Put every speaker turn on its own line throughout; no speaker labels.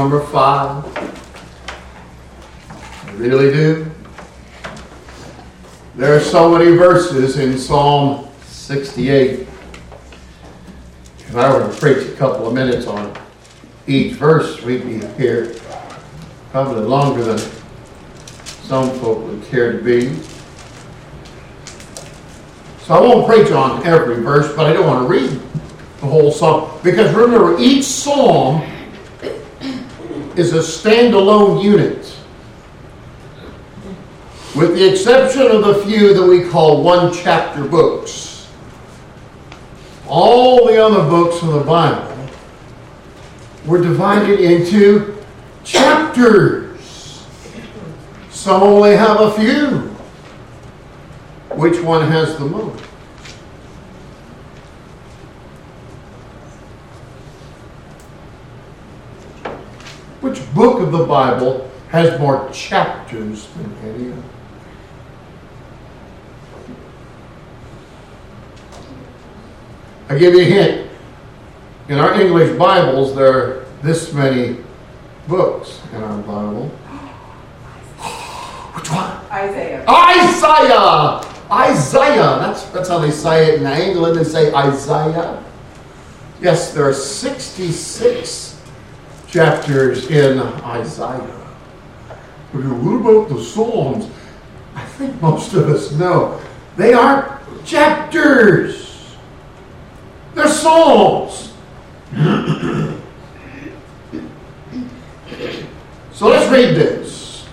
number five. I really do. There are so many verses in Psalm 68. If I were to preach a couple of minutes on each verse, we'd be here probably longer than some folk would care to be. So I won't preach on every verse, but I don't want to read the whole psalm. Because remember, each psalm is a standalone unit. With the exception of the few that we call one chapter books. All the other books in the Bible were divided into chapters. Some only have a few. Which one has the most? Which book of the Bible has more chapters than any other? I give you a hint. In our English Bibles, there are this many books in our Bible. Which one?
Isaiah.
Isaiah! Isaiah! That's, that's how they say it in England. They say Isaiah. Yes, there are 66 chapters in Isaiah. But what about the Psalms? I think most of us know. They aren't chapters. They're Psalms. so let's read this.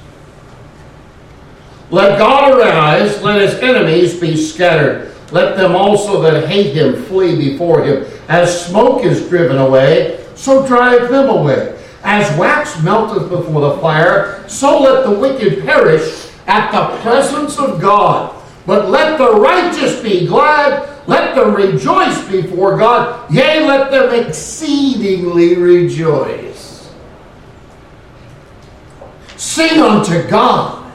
Let God arise, let his enemies be scattered. Let them also that hate him flee before him. As smoke is driven away, so drive them away. As wax melteth before the fire, so let the wicked perish at the presence of God. But let the righteous be glad, let them rejoice before God, yea, let them exceedingly rejoice. Sing unto God,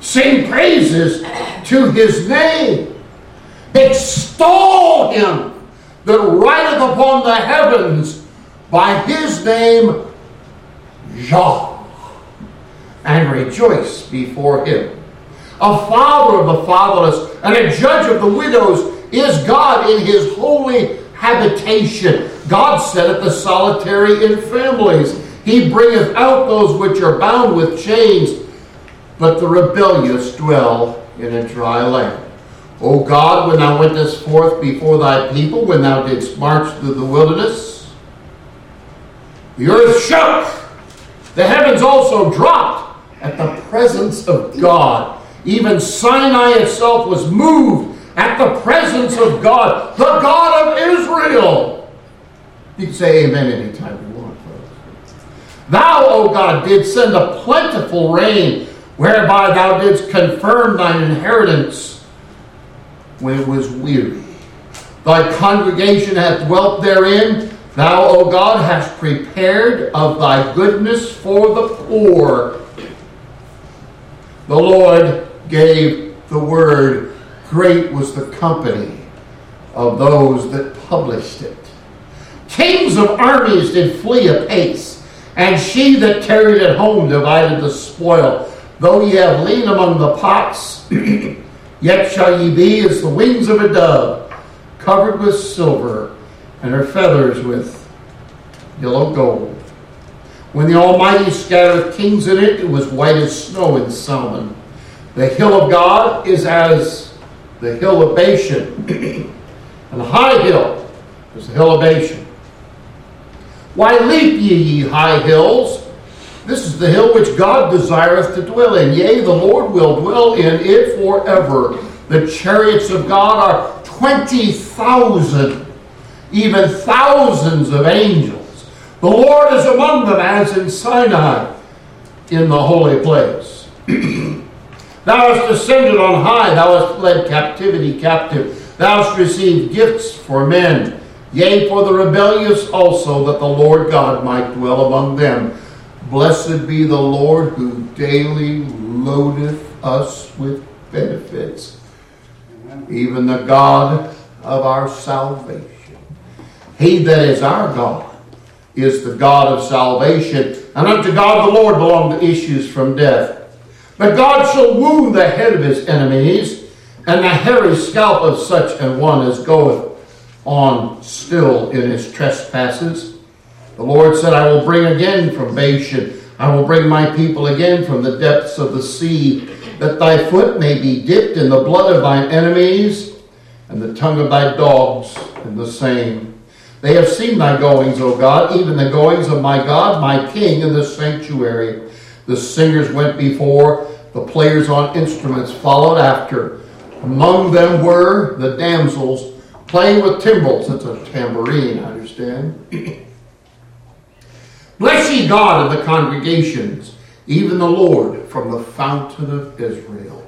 sing praises to his name, extol him that rideth upon the heavens by his name, Yah, and rejoice before him. A father of the fatherless and a judge of the widows is God in his holy habitation. God setteth the solitary in families. He bringeth out those which are bound with chains, but the rebellious dwell in a dry land. O God, when thou wentest forth before thy people, when thou didst march through the wilderness, the earth shook, the heavens also dropped at the presence of God. Even Sinai itself was moved at the presence of God, the God of Israel. You can say amen anytime you want, folks. Thou, O God, did send a plentiful rain, whereby thou didst confirm thine inheritance when it was weary. Thy congregation hath dwelt therein. Thou, O God, hast prepared of thy goodness for the poor. The Lord gave the word. Great was the company of those that published it. Kings of armies did flee apace, and she that tarried at home divided the spoil. Though ye have lean among the pots, yet shall ye be as the wings of a dove, covered with silver, and her feathers with yellow gold. When the Almighty scattered kings in it, it was white as snow in Solomon. The hill of God is as the hill of Bashan, and the high hill is the hill of Bashan. Why leap ye, ye high hills? This is the hill which God desireth to dwell in. Yea, the Lord will dwell in it forever. The chariots of God are 20,000, even thousands of angels. The Lord is among them as in Sinai in the holy place. thou hast descended on high, thou hast led captivity captive, thou hast received gifts for men, yea, for the rebellious also, that the Lord God might dwell among them. Blessed be the Lord who daily loadeth us with benefits, even the God of our salvation. He that is our God is the God of salvation, and unto God the Lord belong the issues from death. But God shall wound the head of his enemies, and the hairy scalp of such an one as goeth on still in his trespasses. The Lord said, I will bring again from Bashan, I will bring my people again from the depths of the sea, that thy foot may be dipped in the blood of thine enemies, and the tongue of thy dogs in the same. They have seen thy goings, O God, even the goings of my God, my King, in the sanctuary. The singers went before, the players on instruments followed after. Among them were the damsels playing with timbrels. It's a tambourine, I understand. Bless ye God of the congregations, even the Lord from the fountain of Israel.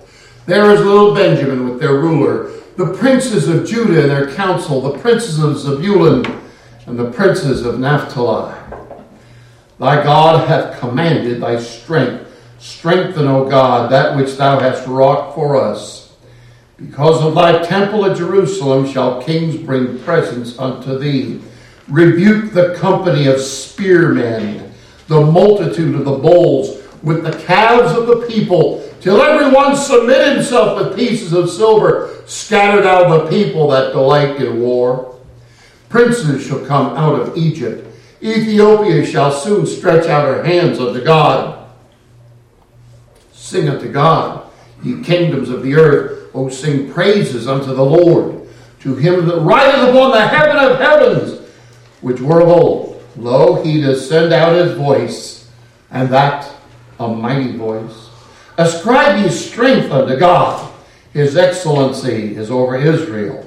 There is little Benjamin with their ruler, the princes of Judah and their council, the princes of Zebulun and the princes of Naphtali. Thy God hath commanded thy strength. Strengthen, O God, that which thou hast wrought for us. Because of thy temple at Jerusalem shall kings bring presents unto thee. Rebuke the company of spearmen, the multitude of the bulls, with the calves of the people, till every one submit himself with pieces of silver, scattered out of the people that delight in war. Princes shall come out of Egypt. Ethiopia shall soon stretch out her hands unto God. Sing unto God, ye kingdoms of the earth. O sing praises unto the Lord. To him that rideth upon the heaven of heavens, which were of old. Lo, he does send out his voice, and that a mighty voice. Ascribe ye strength unto God. His excellency is over Israel,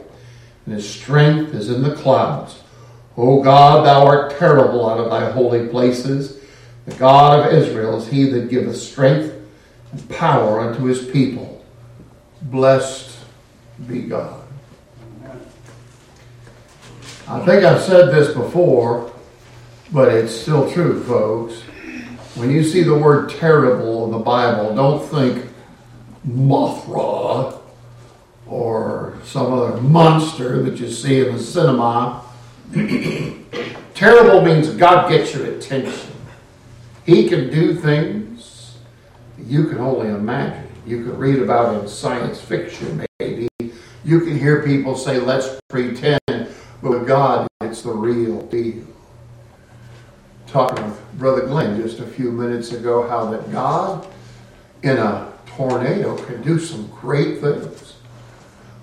and his strength is in the clouds. O God, thou art terrible out of thy holy places. The God of Israel is he that giveth strength and power unto his people. Blessed be God. I think I've said this before, but it's still true, folks. When you see the word terrible in the Bible, don't think Mothra or some other monster that you see in the cinema. terrible means God gets your attention. He can do things you can only imagine. You can read about in science fiction, maybe. You can hear people say, let's pretend but with God, it's the real deal. Talking with Brother Glenn just a few minutes ago, how that God in a tornado can do some great things.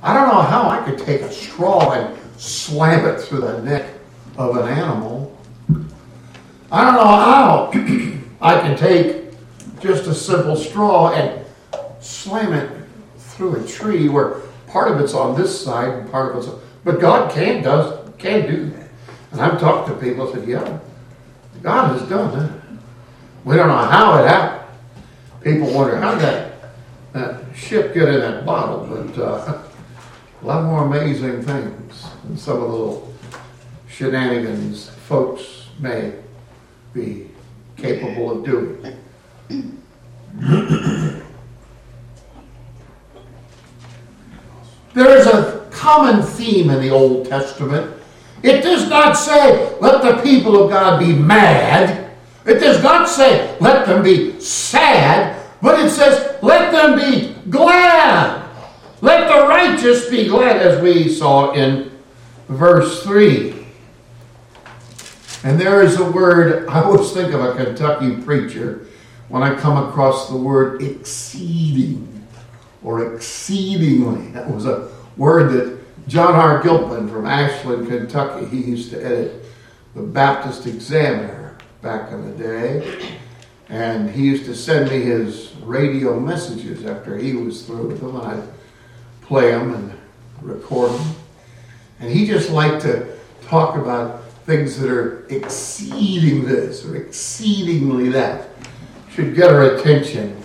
I don't know how I could take a straw and slam it through the neck of an animal. I don't know how I can take just a simple straw and slam it through a tree where part of it's on this side and part of it's on but God can does can do that. And I've talked to people and said, yeah, God has done that. We don't know how it happened. People wonder how that, that ship get in that bottle, but uh, a lot more amazing things than some of the little shenanigans folks may be capable of doing. there is a common theme in the Old Testament. It does not say, let the people of God be mad. It does not say, let them be sad, but it says, let them be glad. Let the righteous be glad, as we saw in verse 3. And there is a word, I always think of a Kentucky preacher when I come across the word exceeding or exceedingly. That was a word that John R. Gilpin from Ashland, Kentucky, he used to edit the Baptist Examiner back in the day. And he used to send me his radio messages after he was through with them. And I'd play them and record them. And he just liked to talk about things that are exceeding this or exceedingly that. Should get our attention.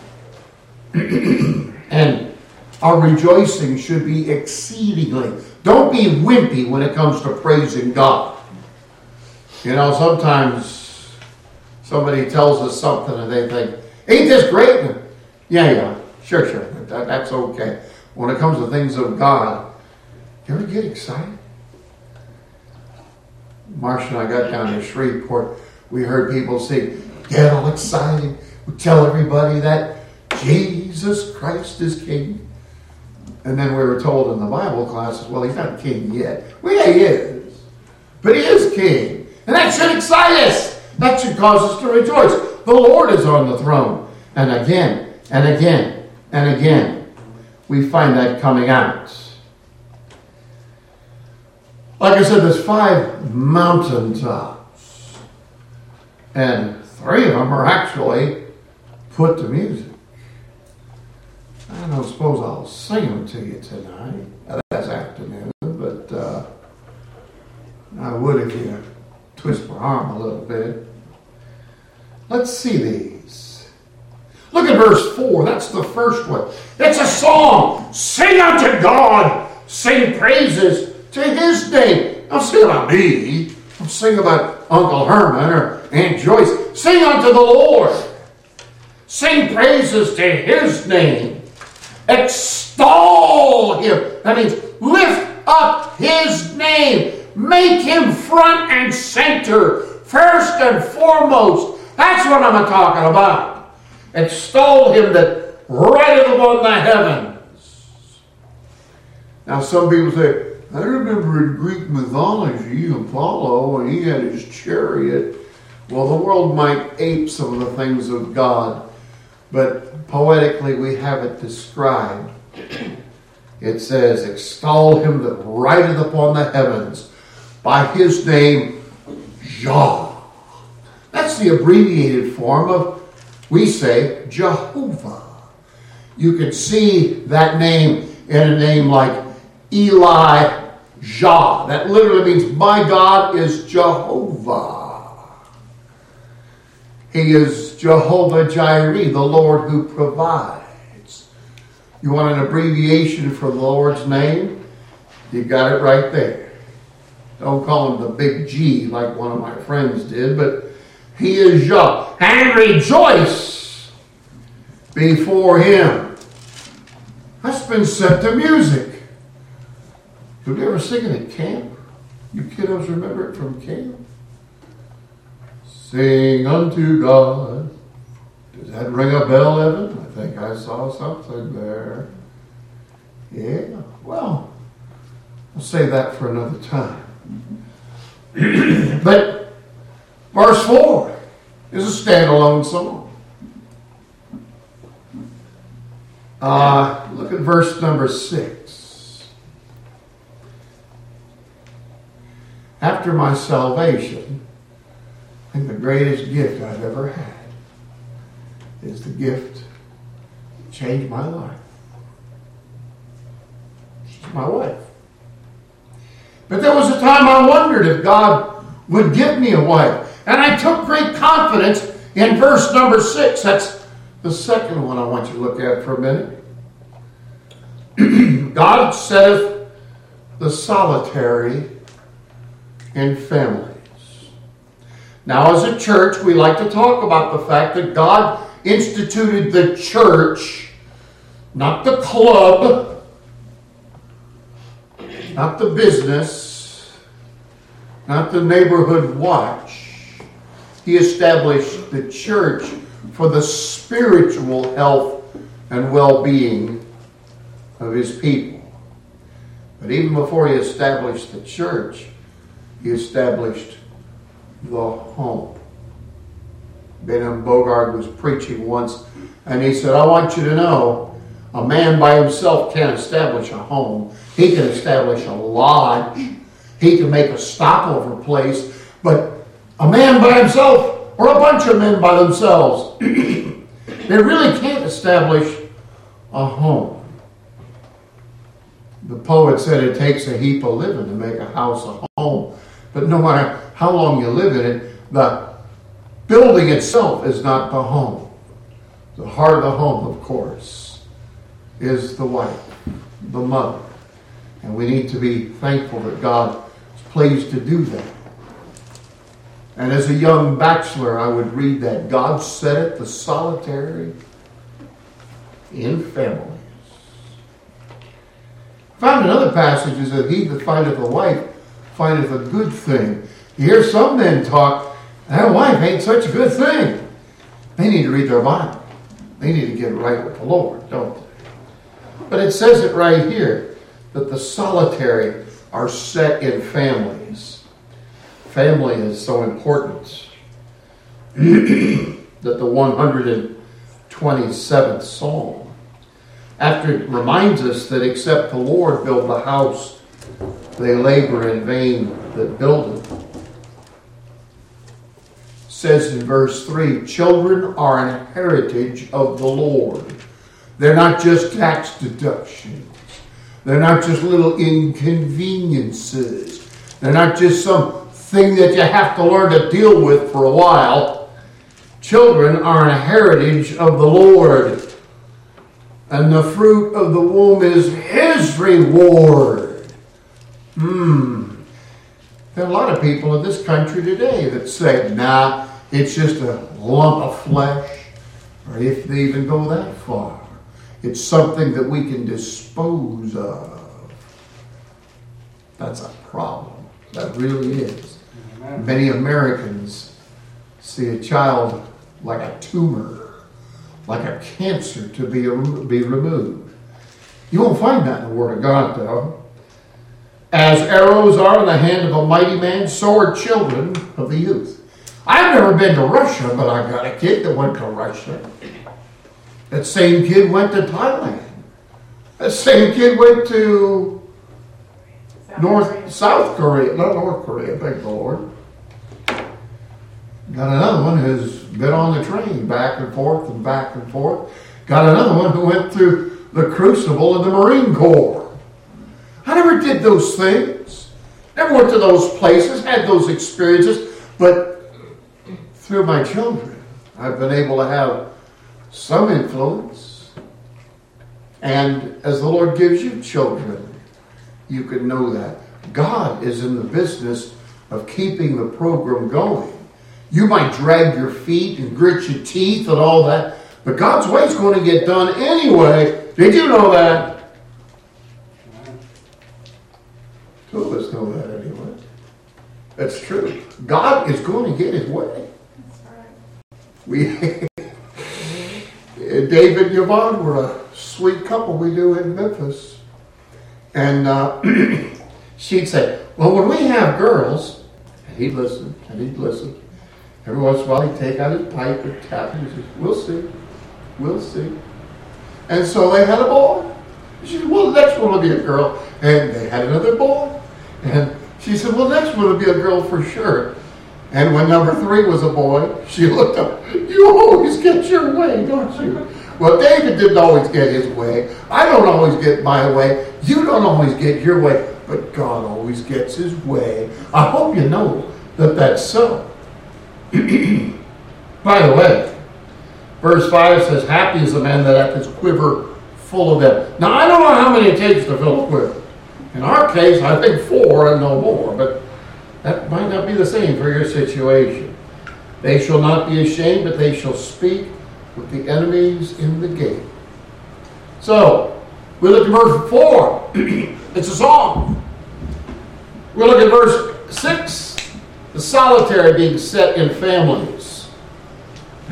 and our rejoicing should be exceedingly. Don't be wimpy when it comes to praising God. You know, sometimes somebody tells us something and they think, ain't this great? Yeah, yeah, sure, sure. That, that's okay. When it comes to things of God, you ever get excited? Marcia and I got down to Shreveport, we heard people say, get all excited. We tell everybody that Jesus Christ is King. And then we were told in the Bible classes, well, he's not king yet. Well, yeah, he is. But he is king. And that should excite us. That should cause us to rejoice. The Lord is on the throne. And again, and again, and again, we find that coming out. Like I said, there's five mountaintops. And three of them are actually put to music. I don't suppose I'll sing them to you tonight. That's afternoon, but uh, I would if you twist my arm a little bit. Let's see these. Look at verse 4. That's the first one. It's a song. Sing unto God. Sing praises to his name. Don't sing about me. Don't sing about Uncle Herman or Aunt Joyce. Sing unto the Lord. Sing praises to his name. Extol him. That means lift up his name. Make him front and center. First and foremost. That's what I'm talking about. Extol him that rideth upon the heavens. Now, some people say, I remember in Greek mythology, Apollo, and he had his chariot. Well, the world might ape some of the things of God, but poetically we have it described. It says, Extol him that rideth upon the heavens by his name, Jah. That's the abbreviated form of, we say, Jehovah. You can see that name in a name like Eli Jah. That literally means, my God is Jehovah. He is Jehovah Jireh, the Lord who provides. You want an abbreviation for the Lord's name? You got it right there. Don't call him the big G like one of my friends did, but he is Yah. And rejoice before him. That's been set to music. Did we ever sing it at camp? You kiddos remember it from camp? Sing unto God. Does that ring a bell, Evan? I think I saw something there. Yeah, well, I'll say that for another time. but verse 4 is a standalone song. Uh, look at verse number 6. After my salvation, I think the greatest gift I've ever had is the gift that changed my life. She's my wife. But there was a time I wondered if God would give me a wife. And I took great confidence in verse number six. That's the second one I want you to look at for a minute. God setteth the solitary in families. Now, as a church, we like to talk about the fact that God instituted the church, not the club, not the business, not the neighborhood watch. He established the church for the spiritual health and well being of his people. But even before he established the church, he established the home. Ben M. Bogard was preaching once, and he said, I want you to know a man by himself can't establish a home. He can establish a lodge, he can make a stopover place, but a man by himself or a bunch of men by themselves, they really can't establish a home. The poet said it takes a heap of living to make a house a home. But no matter how long you live in it, the building itself is not the home. The heart of the home, of course, is the wife, the mother. And we need to be thankful that God is pleased to do that. And as a young bachelor, I would read that God setteth the solitary in families. Found another passage is that he that findeth a wife findeth a good thing You hear some men talk, that wife ain't such a good thing. They need to read their Bible. They need to get right with the Lord, don't they? But it says it right here that the solitary are set in families. Family is so important that the 127th Psalm, after it reminds us that except the Lord build the house, they labor in vain that build it. Says in verse 3 Children are an heritage of the Lord. They're not just tax deductions. They're not just little inconveniences. They're not just some thing that you have to learn to deal with for a while. Children are a heritage of the Lord, and the fruit of the womb is His reward. Hmm. There are a lot of people in this country today that say, nah, it's just a lump of flesh, or if they even go that far. It's something that we can dispose of. That's a problem. That really is. Many Americans see a child like a tumor, like a cancer to be, be removed. You won't find that in the Word of God, though. As arrows are in the hand of a mighty man, so are children of the youth. I've never been to Russia, but I got a kid that went to Russia. That same kid went to Thailand. That same kid went to South North Korea. South Korea, not North Korea, thank the Lord. Got another one who's been on the train back and forth and back and forth. Got another one who went through the crucible of the Marine Corps. I never did those things. Never went to those places, had those experiences, but through my children, I've been able to have some influence. And as the Lord gives you children, you can know that. God is in the business of keeping the program going. You might drag your feet and grit your teeth and all that, but God's way is going to get done anyway. Did you know that? Two of us know that anyway. That's true. God is going to get his way. We David and Yvonne were a sweet couple we do in Memphis. And uh, she'd say, Well, when we have girls, and he'd listen, and he'd listen. Every once in a while, he'd take out his pipe and tap it and say, We'll see. We'll see. And so they had a boy. She said, Well, the next one will be a girl. And they had another boy. And she said, Well, the next one will be a girl for sure. And when number three was a boy, she looked up. You always get your way, don't you? Well, David didn't always get his way. I don't always get my way. You don't always get your way. But God always gets his way. I hope you know that that's so. By the way, verse 5 says, Happy is the man that hath his quiver full of them. Now, I don't know how many it takes to fill a quiver. In our case, I think four and no more. But that might not be the same for your situation. They shall not be ashamed, but they shall speak with the enemies in the gate. So, we look at verse 4. it's a song. We look at verse 6. The solitary being set in families.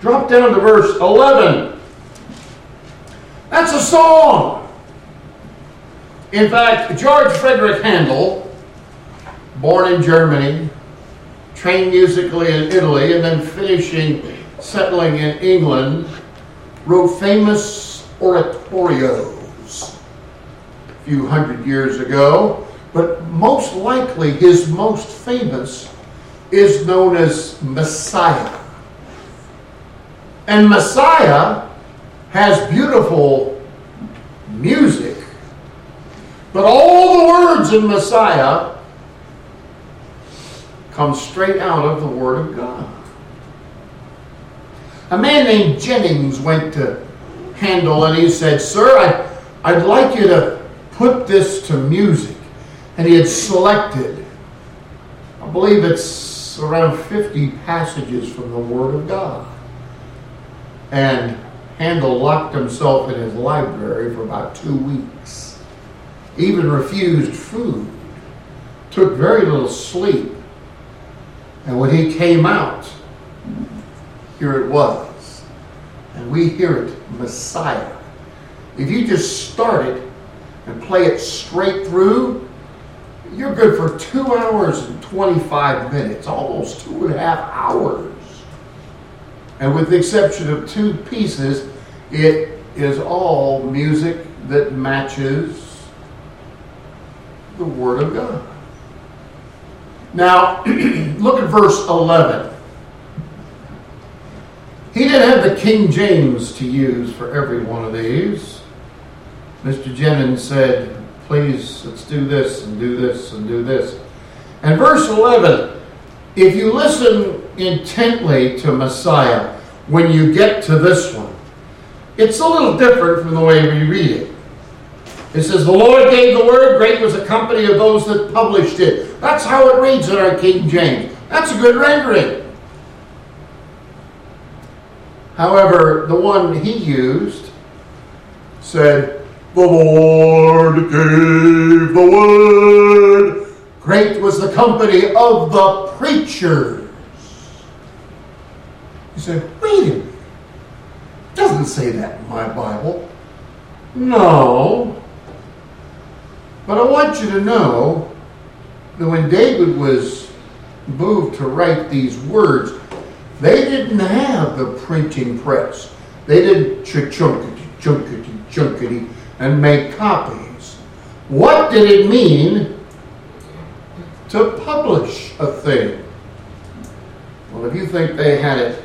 Drop down to verse 11. That's a song. In fact, George Frederick Handel born in Germany, trained musically in Italy, and then finishing settling in England, wrote famous oratorios a few hundred years ago, but most likely his most famous is known as Messiah. And Messiah has beautiful music, but all the words in Messiah come straight out of the Word of God. A man named Jennings went to Handel and he said, Sir, I, I'd like you to put this to music. And he had selected, I believe it's around 50 passages from the Word of God. And Handel locked himself in his library for about two weeks, even refused food, took very little sleep, And when he came out, here it was. And we hear it, Messiah. If you just start it and play it straight through, you're good for two hours and 25 minutes, almost two and a half hours. And with the exception of two pieces, it is all music that matches the Word of God. Now, look at verse 11. He didn't have the King James to use for every one of these. Mr. Jennings said, please, let's do this and do this and do this. And verse 11, if you listen intently to Messiah, when you get to this one, it's a little different from the way we read it. It says, The Lord gave the word, great was the company of those that published it. That's how it reads in our King James. That's a good rendering. However, the one he used said, The Lord gave the word. Great was the company of the preachers. You say, wait a minute. Doesn't say that in my Bible. No. But I want you to know that when David was moved to write these words, they didn't have the printing press. They didn't chunkity, chunkity, chunkity, and make copies. What did it mean to publish a thing? Well, if you think they had it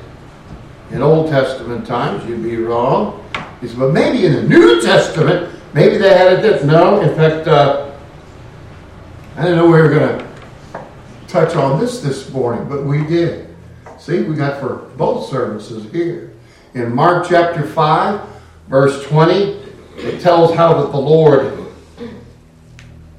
in Old Testament times, you'd be wrong. He said, but maybe in the New Testament, maybe they had it different. No, in fact, uh, I didn't know we were going to touch on this this morning, but we did. See, we got for both services here. In Mark chapter 5, verse 20, it tells how that the Lord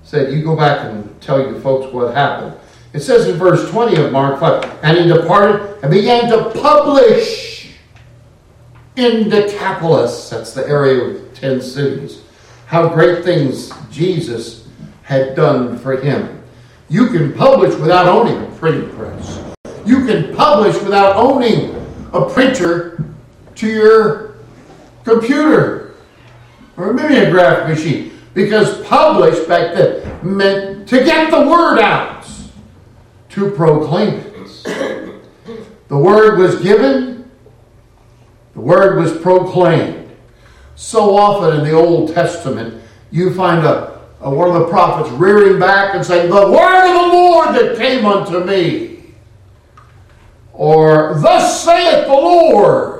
said, You go back and tell your folks what happened. It says in verse 20 of Mark 5, and he departed and began to publish in Decapolis, that's the area of 10 cities, how great things Jesus had done for him. You can publish without owning a printing press. You can publish without owning a printer to your computer or a mimeograph machine. Because publish back then meant to get the word out, to proclaim it. The word was given, the word was proclaimed. So often in the Old Testament, you find a, a one of the prophets rearing back and saying, The word of the Lord that came unto me or thus saith the Lord.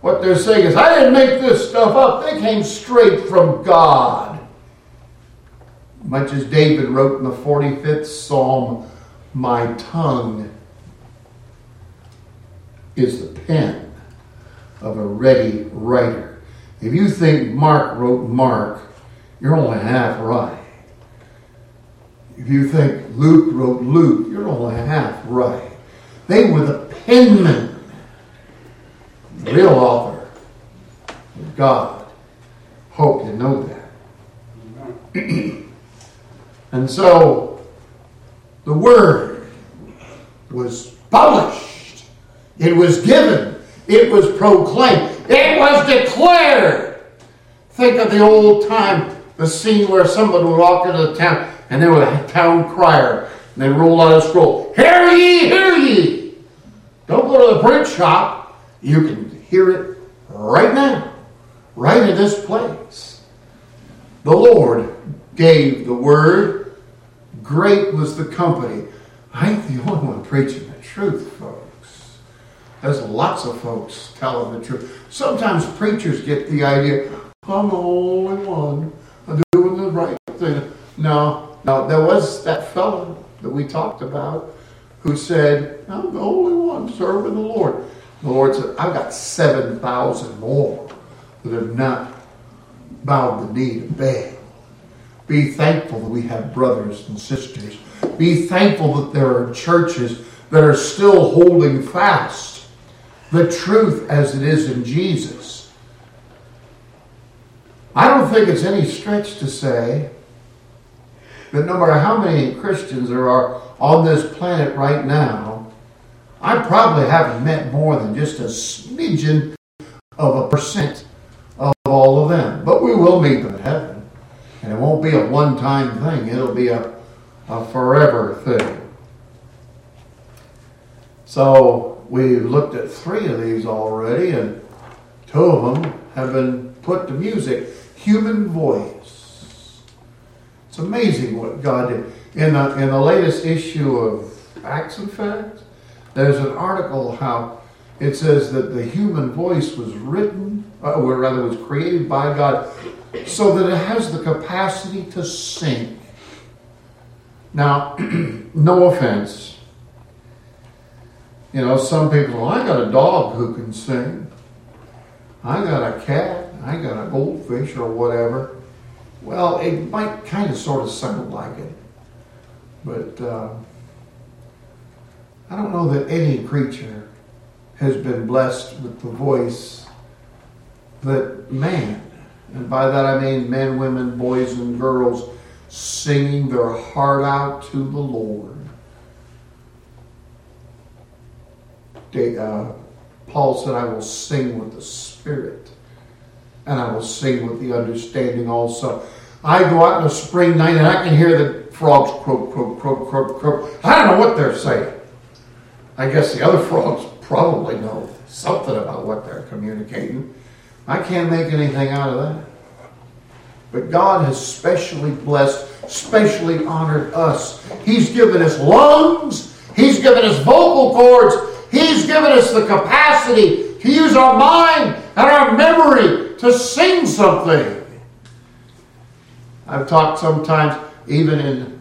What they're saying is, I didn't make this stuff up. They came straight from God. Much as David wrote in the 45th Psalm, My tongue is the pen of a ready writer. If you think Mark wrote Mark, you're only half right. If you think Luke wrote Luke, you're only half right. They were the penman, real author of God. Hope you know that. and so the word was published, it was given, it was proclaimed, it was declared. Think of the old time, the scene where somebody would walk into the town and there was a town crier and they roll out a scroll. Hear ye, hear ye! Don't go to the print shop. You can hear it right now, right in this place. The Lord gave the word. Great was the company. I ain't the only one preaching the truth, folks. There's lots of folks telling the truth. Sometimes preachers get the idea, I'm the only one doing the right thing. No, no, there was that fellow that we talked about who said, I'm the only one serving the Lord. The Lord said, I've got 7,000 more that have not bowed the knee to Baal. Be thankful that we have brothers and sisters. Be thankful that there are churches that are still holding fast the truth as it is in Jesus. I don't think it's any stretch to say that no matter how many Christians there are on this planet right now, I probably haven't met more than just a smidgen of a percent of all of them. But we will meet them in heaven. And it won't be a one time thing, it'll be a, a forever thing. So we looked at three of these already, and two of them have been put to music. Human voice. It's amazing what God did. In the, in the latest issue of Acts and Facts, there's an article how it says that the human voice was written, uh, or rather was created by God, so that it has the capacity to sing. Now, no offense. You know, some people, well, I got a dog who can sing. I got a cat. I got a goldfish or whatever. Well, it might kind of sort of sound like it. But uh, I don't know that any creature has been blessed with the voice that man, and by that I mean men, women, boys, and girls, singing their heart out to the Lord. They, uh, Paul said, I will sing with the Spirit, and I will sing with the understanding also. I go out in a spring night and I can hear the frogs croak, croak, croak, croak, croak. I don't know what they're saying. I guess the other frogs probably know something about what they're communicating. I can't make anything out of that. But God has specially blessed, specially honored us. He's given us lungs, He's given us vocal cords, He's given us the capacity to use our mind and our memory to sing something. I've talked sometimes, even in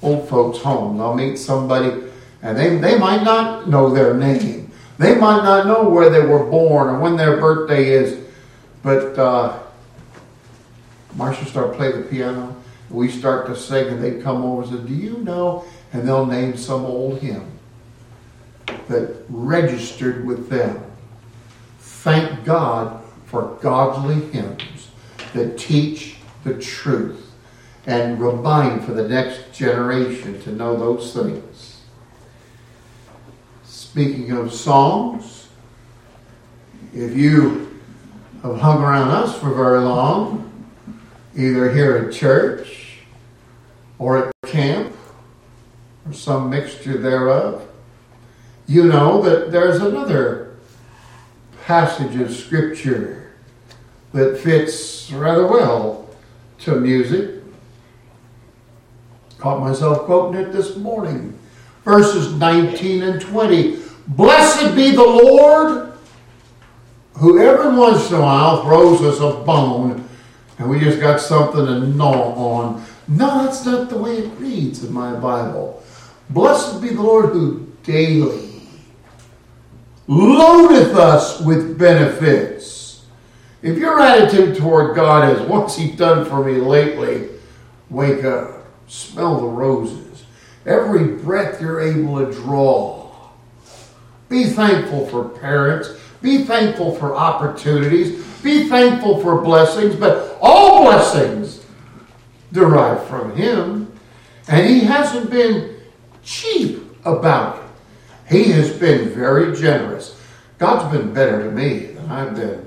old folks' home, I'll meet somebody and they, they might not know their name. They might not know where they were born or when their birthday is. But uh, Marcia start playing the piano. We start to sing, and they come over and say, Do you know? And they'll name some old hymn that registered with them. Thank God for godly hymns that teach the truth and remind for the next generation to know those things. Speaking of songs, if you have hung around us for very long, either here at church or at camp or some mixture thereof, you know that there's another passage of Scripture that fits rather well to music. Caught myself quoting it this morning. Verses 19 and 20. Blessed be the Lord, who every once in a while throws us a bone and we just got something to gnaw on. No, that's not the way it reads in my Bible. Blessed be the Lord who daily loadeth us with benefits. If your attitude toward God is, what's He done for me lately? Wake up, smell the roses. Every breath you're able to draw. Be thankful for parents. Be thankful for opportunities. Be thankful for blessings, but all blessings derive from Him. And He hasn't been cheap about it. He has been very generous. God's been better to me than I've been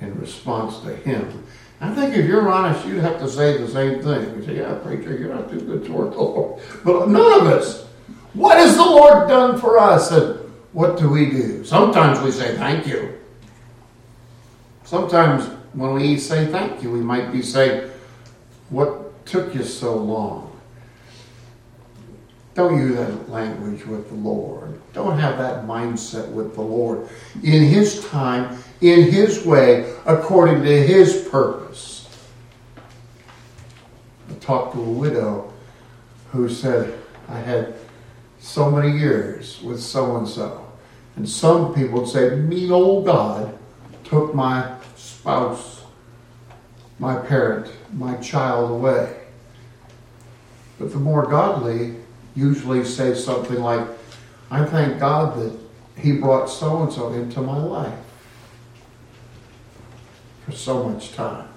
in response to Him. I think if you're honest, you'd have to say the same thing. You say, yeah, preacher, you're not too good toward the Lord. But none of us. What has the Lord done for us? And what do we do? Sometimes we say thank you. Sometimes when we say thank you, we might be saying, what took you so long? Don't use that language with the Lord. Don't have that mindset with the Lord. In His time, in His way, according to His purpose. I talked to a widow who said, I had so many years with so and so. And some people would say, mean old God took my spouse, my parent, my child away. But the more godly usually say something like, I thank God that He brought so and so into my life for so much time.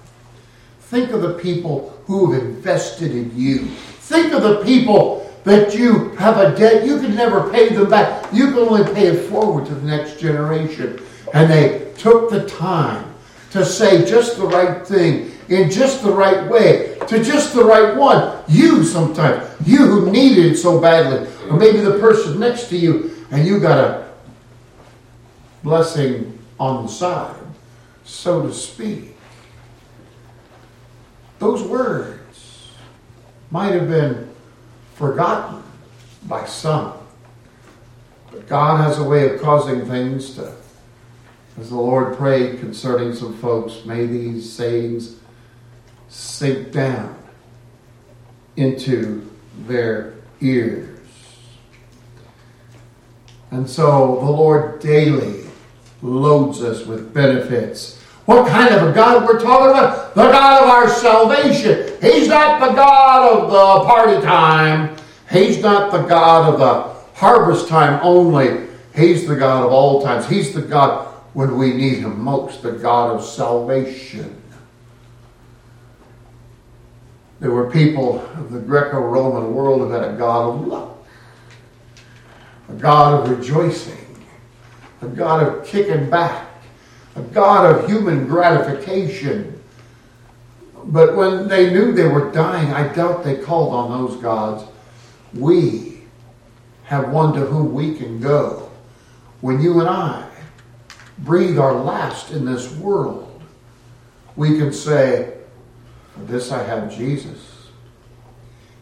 Think of the people who have invested in you. Think of the people that you have a debt, you can never pay them back. You can only pay it forward to the next generation. And they took the time to say just the right thing in just the right way to just the right one. You sometimes, you who needed it so badly, or maybe the person next to you, and you got a blessing on the side, so to speak. Those words might have been forgotten by some. But God has a way of causing things to, as the Lord prayed concerning some folks, may these sayings sink down into their ears. And so the Lord daily loads us with benefits. What kind of a God we're talking about? The God of our salvation. He's not the God of the party time. He's not the God of the harvest time only. He's the God of all times. He's the God when we need Him most, the God of salvation. There were people of the Greco Roman world who had a God of luck, a God of rejoicing, a God of kicking back, a God of human gratification. But when they knew they were dying, I doubt they called on those gods. We have one to whom we can go. When you and I breathe our last in this world, we can say, this I have Jesus.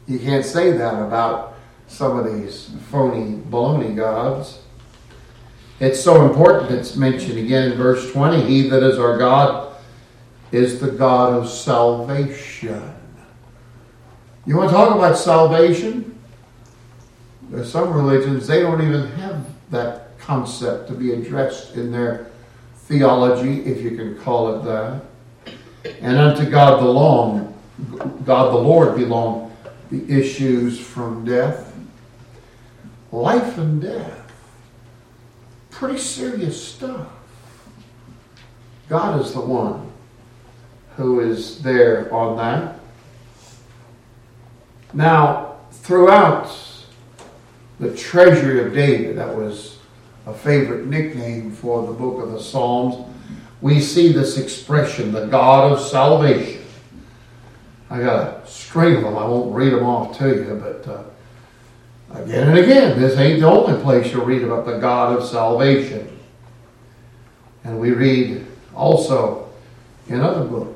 You can't say that about some of these phony baloney gods. It's so important it's mentioned again in verse 20 He that is our God is the God of salvation. You want to talk about salvation? There's some religions, they don't even have that concept to be addressed in their theology, if you can call it that. And unto God belong, God the Lord belong the issues from death, life and death. Pretty serious stuff. God is the one who is there on that. Now, throughout the treasury of David, that was a favorite nickname for the book of the Psalms we see this expression, the God of salvation. I got a string of them. I won't read them off to you, but uh, again and again, this ain't the only place you'll read about the God of salvation. And we read also in other books,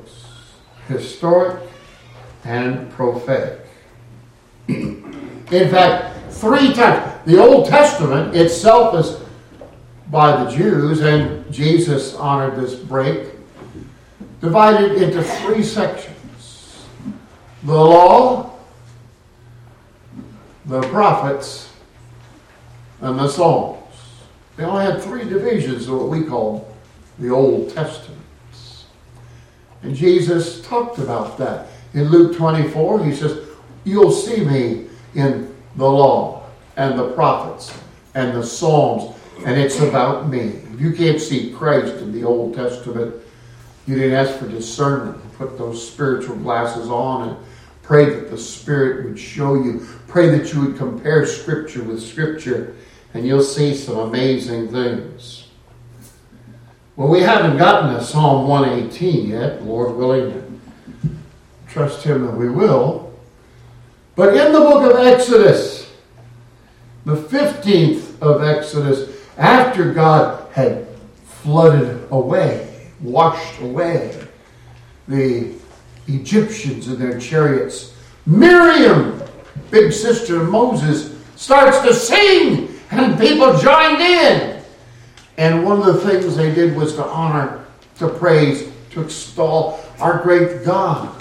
historic and prophetic. in fact, three times, the Old Testament itself is by the Jews, and Jesus honored this break, divided into three sections the law, the prophets, and the Psalms. They only had three divisions of what we call the Old Testament. And Jesus talked about that. In Luke 24, he says, You'll see me in the law and the prophets and the Psalms and it's about me. If you can't see Christ in the Old Testament, you didn't ask for discernment. Put those spiritual glasses on and pray that the Spirit would show you. Pray that you would compare Scripture with Scripture, and you'll see some amazing things. Well, we haven't gotten to Psalm 118 yet, Lord willing. Trust Him that we will. But in the book of Exodus, the 15th of Exodus, after God had flooded away, washed away the Egyptians and their chariots, Miriam, big sister of Moses, starts to sing, and people joined in. And one of the things they did was to honor, to praise, to extol our great God.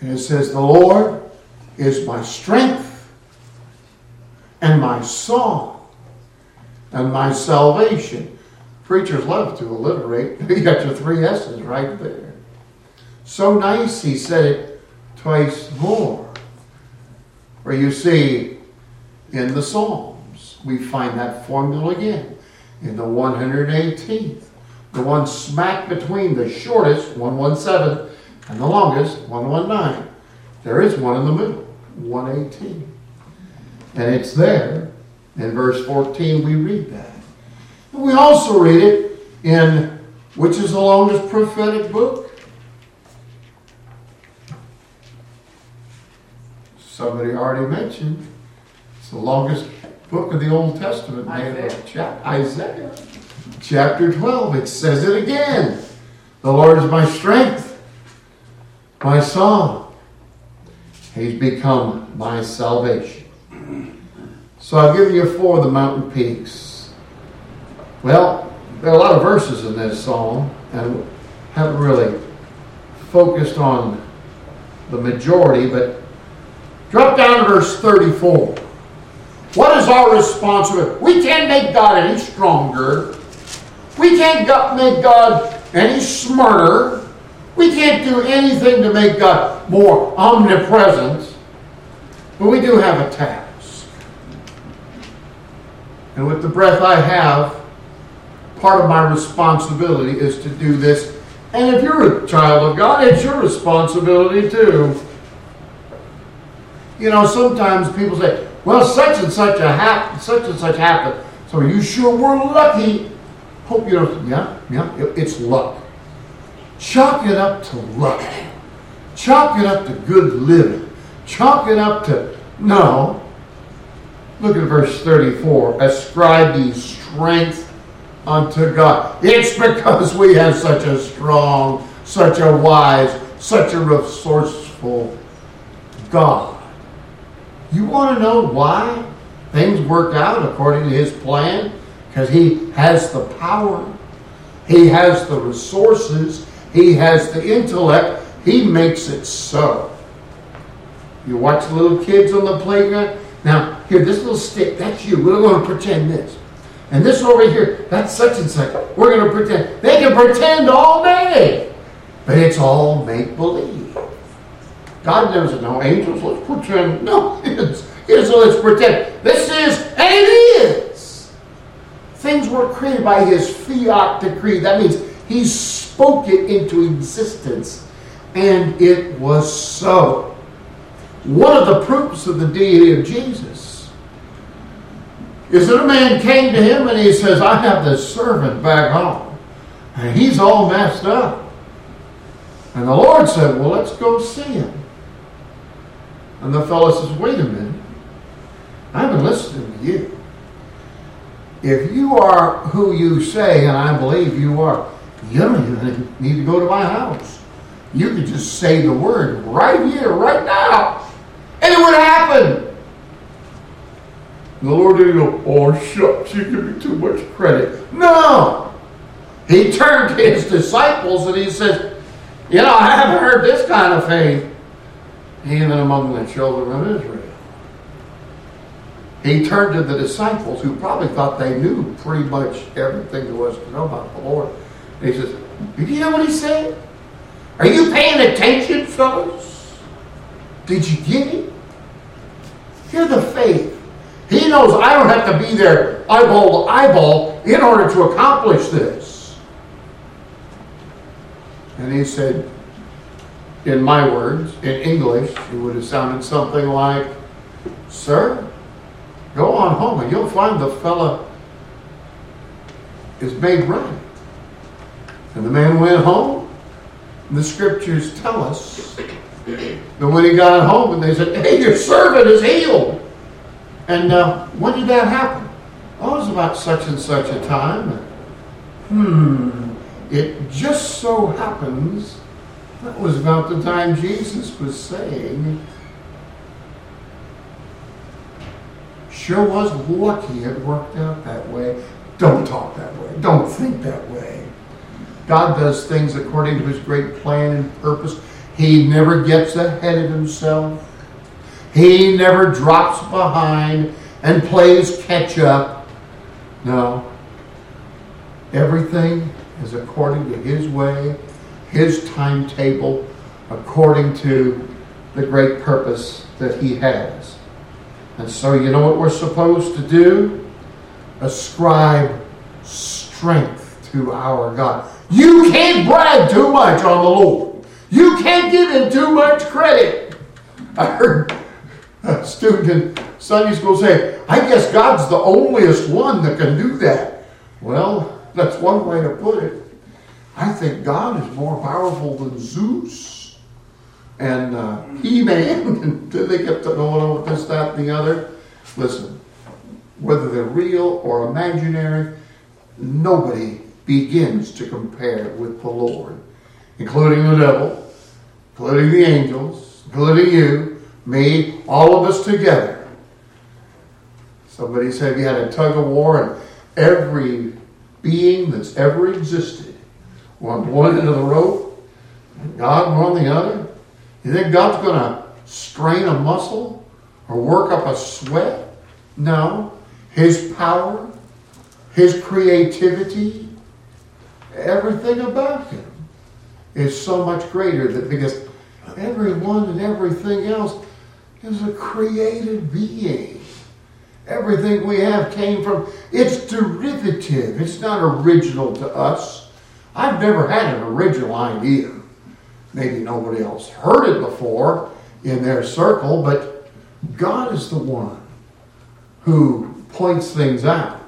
And it says, The Lord is my strength and my song and my salvation. Preachers love to alliterate. You got your three S's right there. So nice, he said it twice more. Where you see in the Psalms, we find that formula again in the 118th. The one smack between the shortest, 117, and the longest, 119. There is one in the middle. 118. And it's there. In verse 14, we read that. And we also read it in, which is the longest prophetic book? Somebody already mentioned. It's the longest book of the Old Testament. Isaiah. Isaiah. Chapter 12. It says it again. The Lord is my strength, my song. He's become my salvation. So I've given you four of the mountain peaks. Well, there are a lot of verses in this psalm, and haven't really focused on the majority, but drop down to verse 34. What is our responsibility? We can't make God any stronger. We can't make God any smarter. We can't do anything to make God more omnipresent. But we do have a task. And with the breath I have, part of my responsibility is to do this. And if you're a child of God, it's your responsibility too. You know, sometimes people say, well, such and such a hap- such and such happened. So are you sure were lucky. Hope you don't. Yeah, yeah. It's luck. Chalk it up to luck. Chalk it up to good living. Chalk it up to no. Look at verse 34. Ascribe ye strength unto God. It's because we have such a strong, such a wise, such a resourceful God. You want to know why things work out according to His plan? Because He has the power, He has the resources, He has the intellect. He makes it so. You watch little kids on the playground. Now, here, this little stick, that's you. We're going to pretend this. And this over here, that's such and such. We're going to pretend. They can pretend all day. But it's all make believe. God said, no, angels, let's pretend. No, it's, it's let's pretend. This is, and it is. Things were created by his fiat decree. That means he spoke it into existence, and it was so. One of the proofs of the deity of Jesus is that a man came to him and he says, I have this servant back home, and he's all messed up. And the Lord said, Well, let's go see him. And the fellow says, wait a minute. I've been listening to you. If you are who you say, and I believe you are, you don't even need to go to my house. You could just say the word right here, right now, and it would happen. The Lord didn't go, oh, shucks, you give me too much credit. No. He turned to his disciples and he said, you know, I haven't heard this kind of faith even among the children of Israel. He turned to the disciples who probably thought they knew pretty much everything there was to know about the Lord. And he says, Did you hear what he said? Are you paying attention, fellows? Did you get it? Hear the faith. He knows I don't have to be there eyeball to eyeball in order to accomplish this. And he said, in my words, in English, it would have sounded something like, Sir, go on home and you'll find the fella is made right. And the man went home. The scriptures tell us that when he got home and they said, Hey, your servant is healed. And uh, when did that happen? Oh, it was about such and such a time. Hmm, it just so happens that was about the time Jesus was saying, sure was lucky it worked out that way. Don't talk that way. Don't think that way. God does things according to his great plan and purpose. He never gets ahead of himself. He never drops behind and plays catch up. No. Everything is according to his way his timetable according to the great purpose that he has. And so, you know what we're supposed to do? Ascribe strength to our God. You can't brag too much on the Lord. You can't give him too much credit. I heard a student in Sunday school say, I guess God's the onlyest one that can do that. Well, that's one way to put it. I think God is more powerful than Zeus and uh, and then they kept going on with this, that, and the other. Listen, whether they're real or imaginary, nobody begins to compare with the Lord, including the devil, including the angels, including you, me, all of us together. Somebody said you had a tug of war and every being that's ever existed on one end of the rope, God on the other. You think God's going to strain a muscle or work up a sweat? No. His power, His creativity, everything about Him is so much greater that because everyone and everything else is a created being. Everything we have came from, it's derivative. It's not original to us. I've never had an original idea. Maybe nobody else heard it before in their circle, but God is the one who points things out.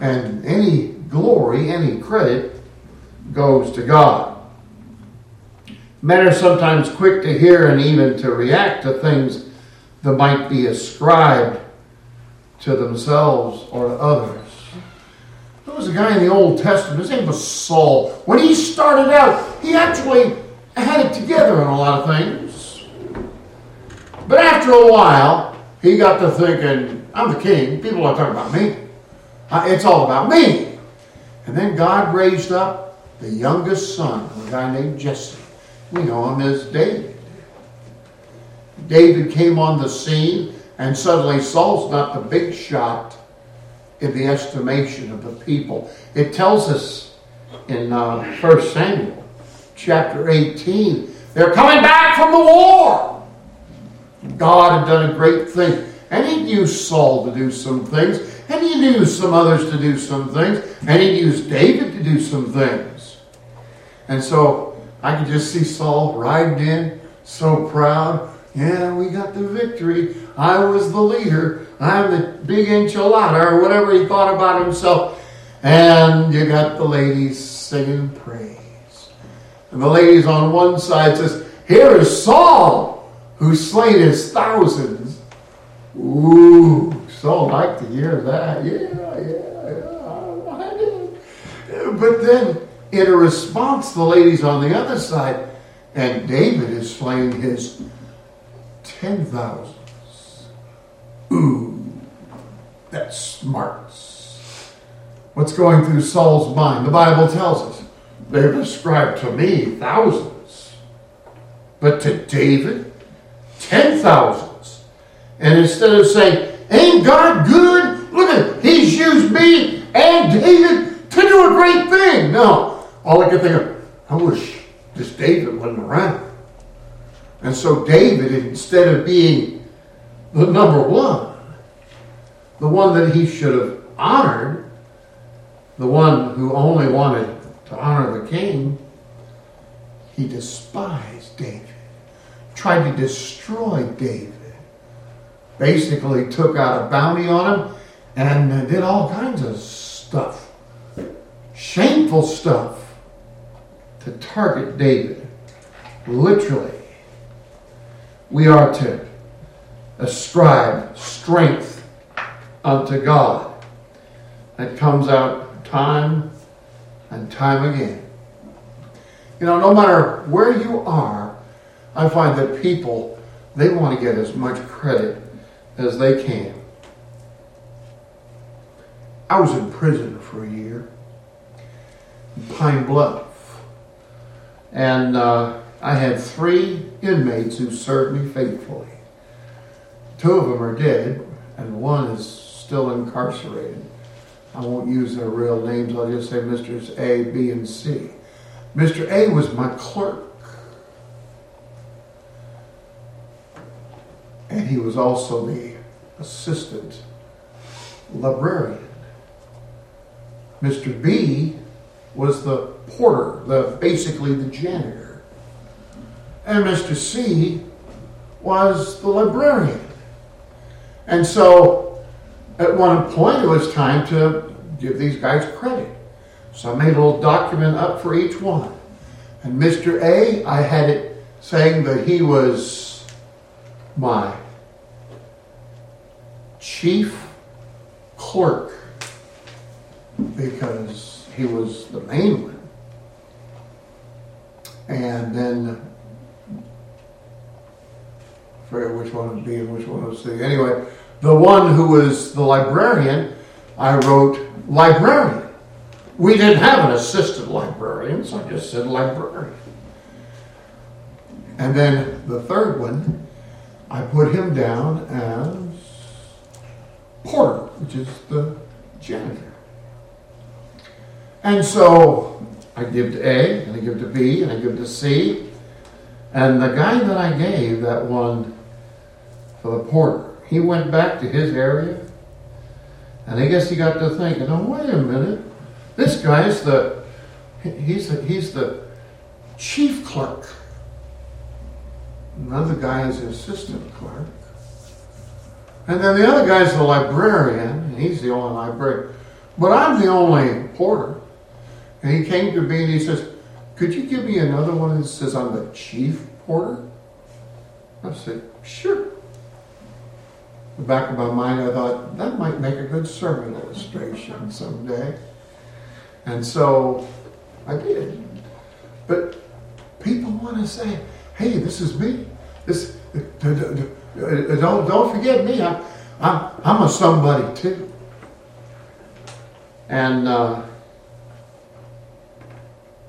And any glory, any credit goes to God. Men are sometimes quick to hear and even to react to things that might be ascribed to themselves or to others. Was a guy in the Old Testament, his name was Saul. When he started out, he actually had it together on a lot of things. But after a while, he got to thinking, I'm the king. People are talking about me. Uh, it's all about me. And then God raised up the youngest son a guy named Jesse. We know him as David. David came on the scene and suddenly Saul's not the big shot in the estimation of the people. It tells us in uh, 1 Samuel chapter 18, they're coming back from the war. God had done a great thing. And he'd used Saul to do some things, and he'd used some others to do some things, and he'd used David to do some things. And so I could just see Saul riding in, so proud. Yeah, we got the victory. I was the leader. I'm the big enchilada, or whatever he thought about himself. And you got the ladies singing praise. And the ladies on one side says, Here is Saul, who slain his thousands. Ooh, Saul liked to hear that. Yeah, yeah, yeah. But then, in a response, the ladies on the other side, and David is slain his ten thousands. Ooh, that smarts. What's going through Saul's mind? The Bible tells us they've ascribed to me thousands, but to David, ten thousands. And instead of saying, Ain't God good? Look at it. He's used me and David to do a great thing. No. All I can think of, I wish this David wasn't around. And so David, instead of being the number one, the one that he should have honored, the one who only wanted to honor the king, he despised David, tried to destroy David, basically took out a bounty on him and did all kinds of stuff, shameful stuff, to target David, literally we are to ascribe strength unto God that comes out time and time again. You know, no matter where you are, I find that people, they want to get as much credit as they can. I was in prison for a year, in Pine Bluff. And uh, I had three inmates who served me faithfully. Two of them are dead, and one is still incarcerated. I won't use their real names, I'll just say Mr. A, B, and C. Mr. A was my clerk. And he was also the assistant librarian. Mr. B was the porter, the basically the janitor and Mr. C was the librarian. And so at one point it was time to give these guys credit. So I made a little document up for each one. And Mr. A, I had it saying that he was my chief clerk because he was the main one. And then I forget which one was B and which one was C. Anyway, the one who was the librarian, I wrote librarian. We didn't have an assistant librarian, so I just said librarian. And then the third one, I put him down as porter, which is the janitor. And so I give to A, and I give to B, and I give to C. And the guy that I gave that one for the porter, he went back to his area, and I guess he got to thinking, oh, wait a minute. This guy's the, he's the, he's the chief clerk. Another guy is the assistant clerk. And then the other guy's the librarian, and he's the only librarian. But I'm the only porter. And he came to me and he says, Could you give me another one that says I'm the chief porter? I said, Sure. The back of my mind, I thought, that might make a good sermon illustration someday. And so I did. But people want to say, hey, this is me. This, don't, don't forget me. I'm, I'm, I'm a somebody too. And uh,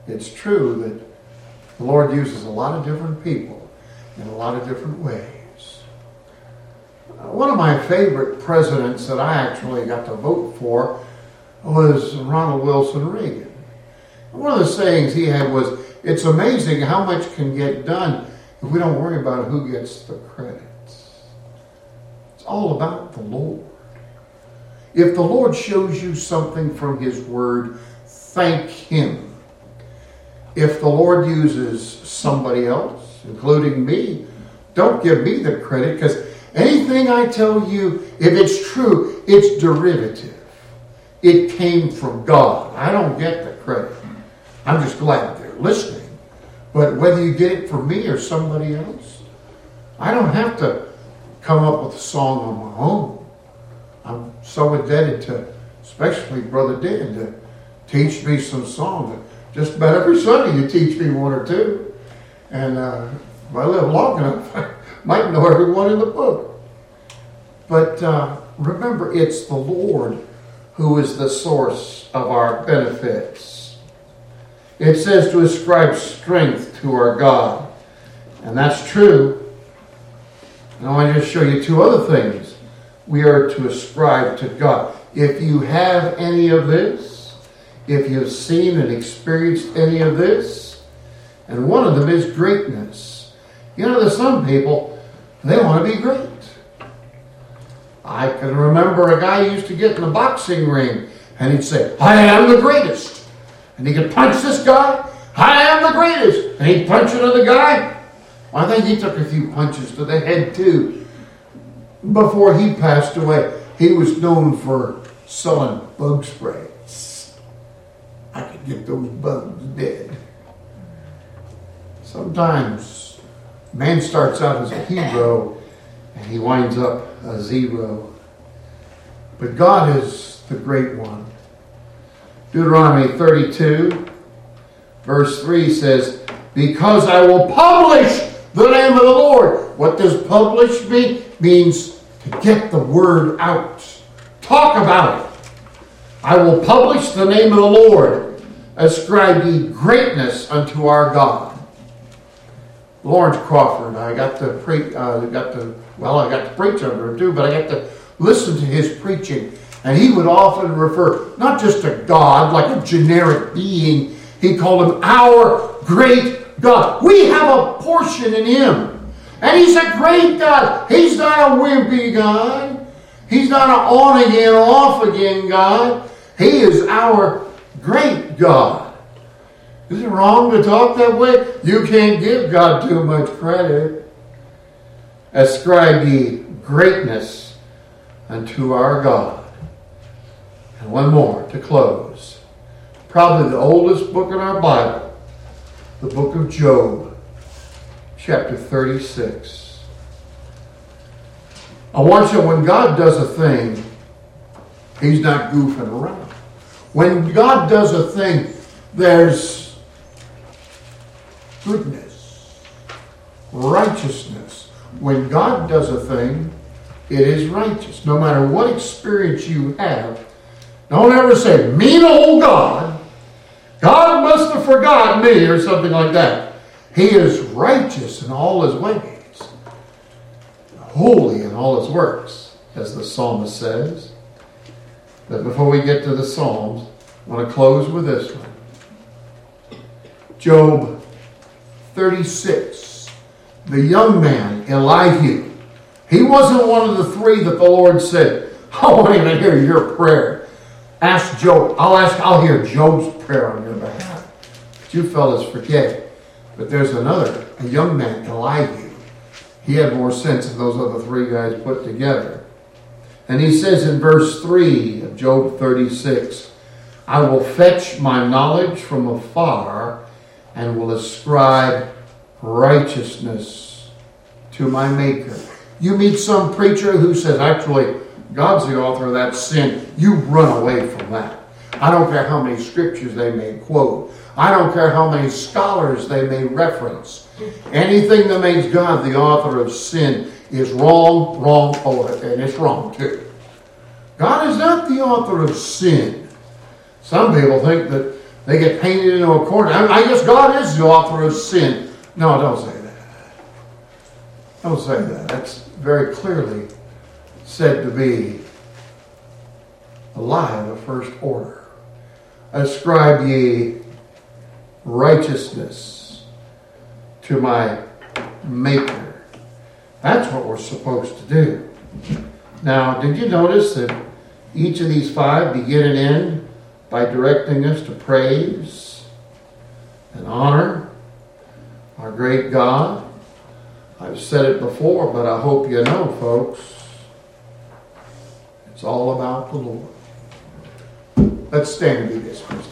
it's true that the Lord uses a lot of different people in a lot of different ways. One of my favorite presidents that I actually got to vote for was Ronald Wilson Reagan. One of the sayings he had was, It's amazing how much can get done if we don't worry about who gets the credit. It's all about the Lord. If the Lord shows you something from His Word, thank Him if the Lord uses somebody else, including me, don't give me the credit because anything I tell you, if it's true, it's derivative. It came from God. I don't get the credit. I'm just glad they're listening. But whether you get it from me or somebody else, I don't have to come up with a song on my own. I'm so indebted to, especially Brother Dan, to teach me some songs just about every Sunday you teach me one or two. And uh, if I live long enough, might know everyone in the book. But uh, remember, it's the Lord who is the source of our benefits. It says to ascribe strength to our God. And that's true. And I want to just show you two other things we are to ascribe to God. If you have any of this, if you've seen and experienced any of this. And one of them is greatness. You know, there's some people, they want to be great. I can remember a guy used to get in a boxing ring and he'd say, I am the greatest. And he could punch this guy, I am the greatest. And he'd punch another guy. I think he took a few punches to the head too. Before he passed away, he was known for selling bug sprays. I could get those bugs dead. Sometimes man starts out as a hero and he winds up a zero. But God is the great one. Deuteronomy 32, verse 3 says, Because I will publish the name of the Lord. What does publish mean? Means to get the word out. Talk about it. I will publish the name of the Lord ascribe ye greatness unto our God. Lawrence Crawford, I got to pre- uh, got to well, I got to preach under him too, but I got to listen to his preaching, and he would often refer not just to God like a generic being. He called him our great God. We have a portion in him, and he's a great God. He's not a wimpy God. He's not an on again, off again God. He is our great God. Is it wrong to talk that way? You can't give God too much credit. Ascribe ye greatness unto our God. And one more to close. Probably the oldest book in our Bible, the book of Job, chapter 36. I want you, when God does a thing, He's not goofing around. When God does a thing, there's goodness, righteousness. When God does a thing, it is righteous. No matter what experience you have, don't ever say, mean old God. God must have forgotten me or something like that. He is righteous in all his ways, holy in all his works, as the psalmist says. But before we get to the Psalms, I want to close with this one. Job 36. The young man, Elihu, he wasn't one of the three that the Lord said, I want to hear your prayer. Ask Job. I'll ask, I'll hear Job's prayer on your behalf. But you fellas forget. But there's another, a young man, Elihu. He had more sense than those other three guys put together. And he says in verse 3 of Job 36, I will fetch my knowledge from afar and will ascribe righteousness to my Maker. You meet some preacher who says, actually, God's the author of that sin. You run away from that. I don't care how many scriptures they may quote. I don't care how many scholars they may reference. Anything that makes God the author of sin is wrong, wrong, and it's wrong too. God is not the author of sin. Some people think that they get painted into a corner. I guess God is the author of sin. No, don't say that. Don't say that. That's very clearly said to be a lie of the first order. Ascribe ye righteousness to my Maker. That's what we're supposed to do. Now, did you notice that each of these five begin and end by directing us to praise and honor our great God? I've said it before, but I hope you know, folks. It's all about the Lord. Let's stand and be dismissed.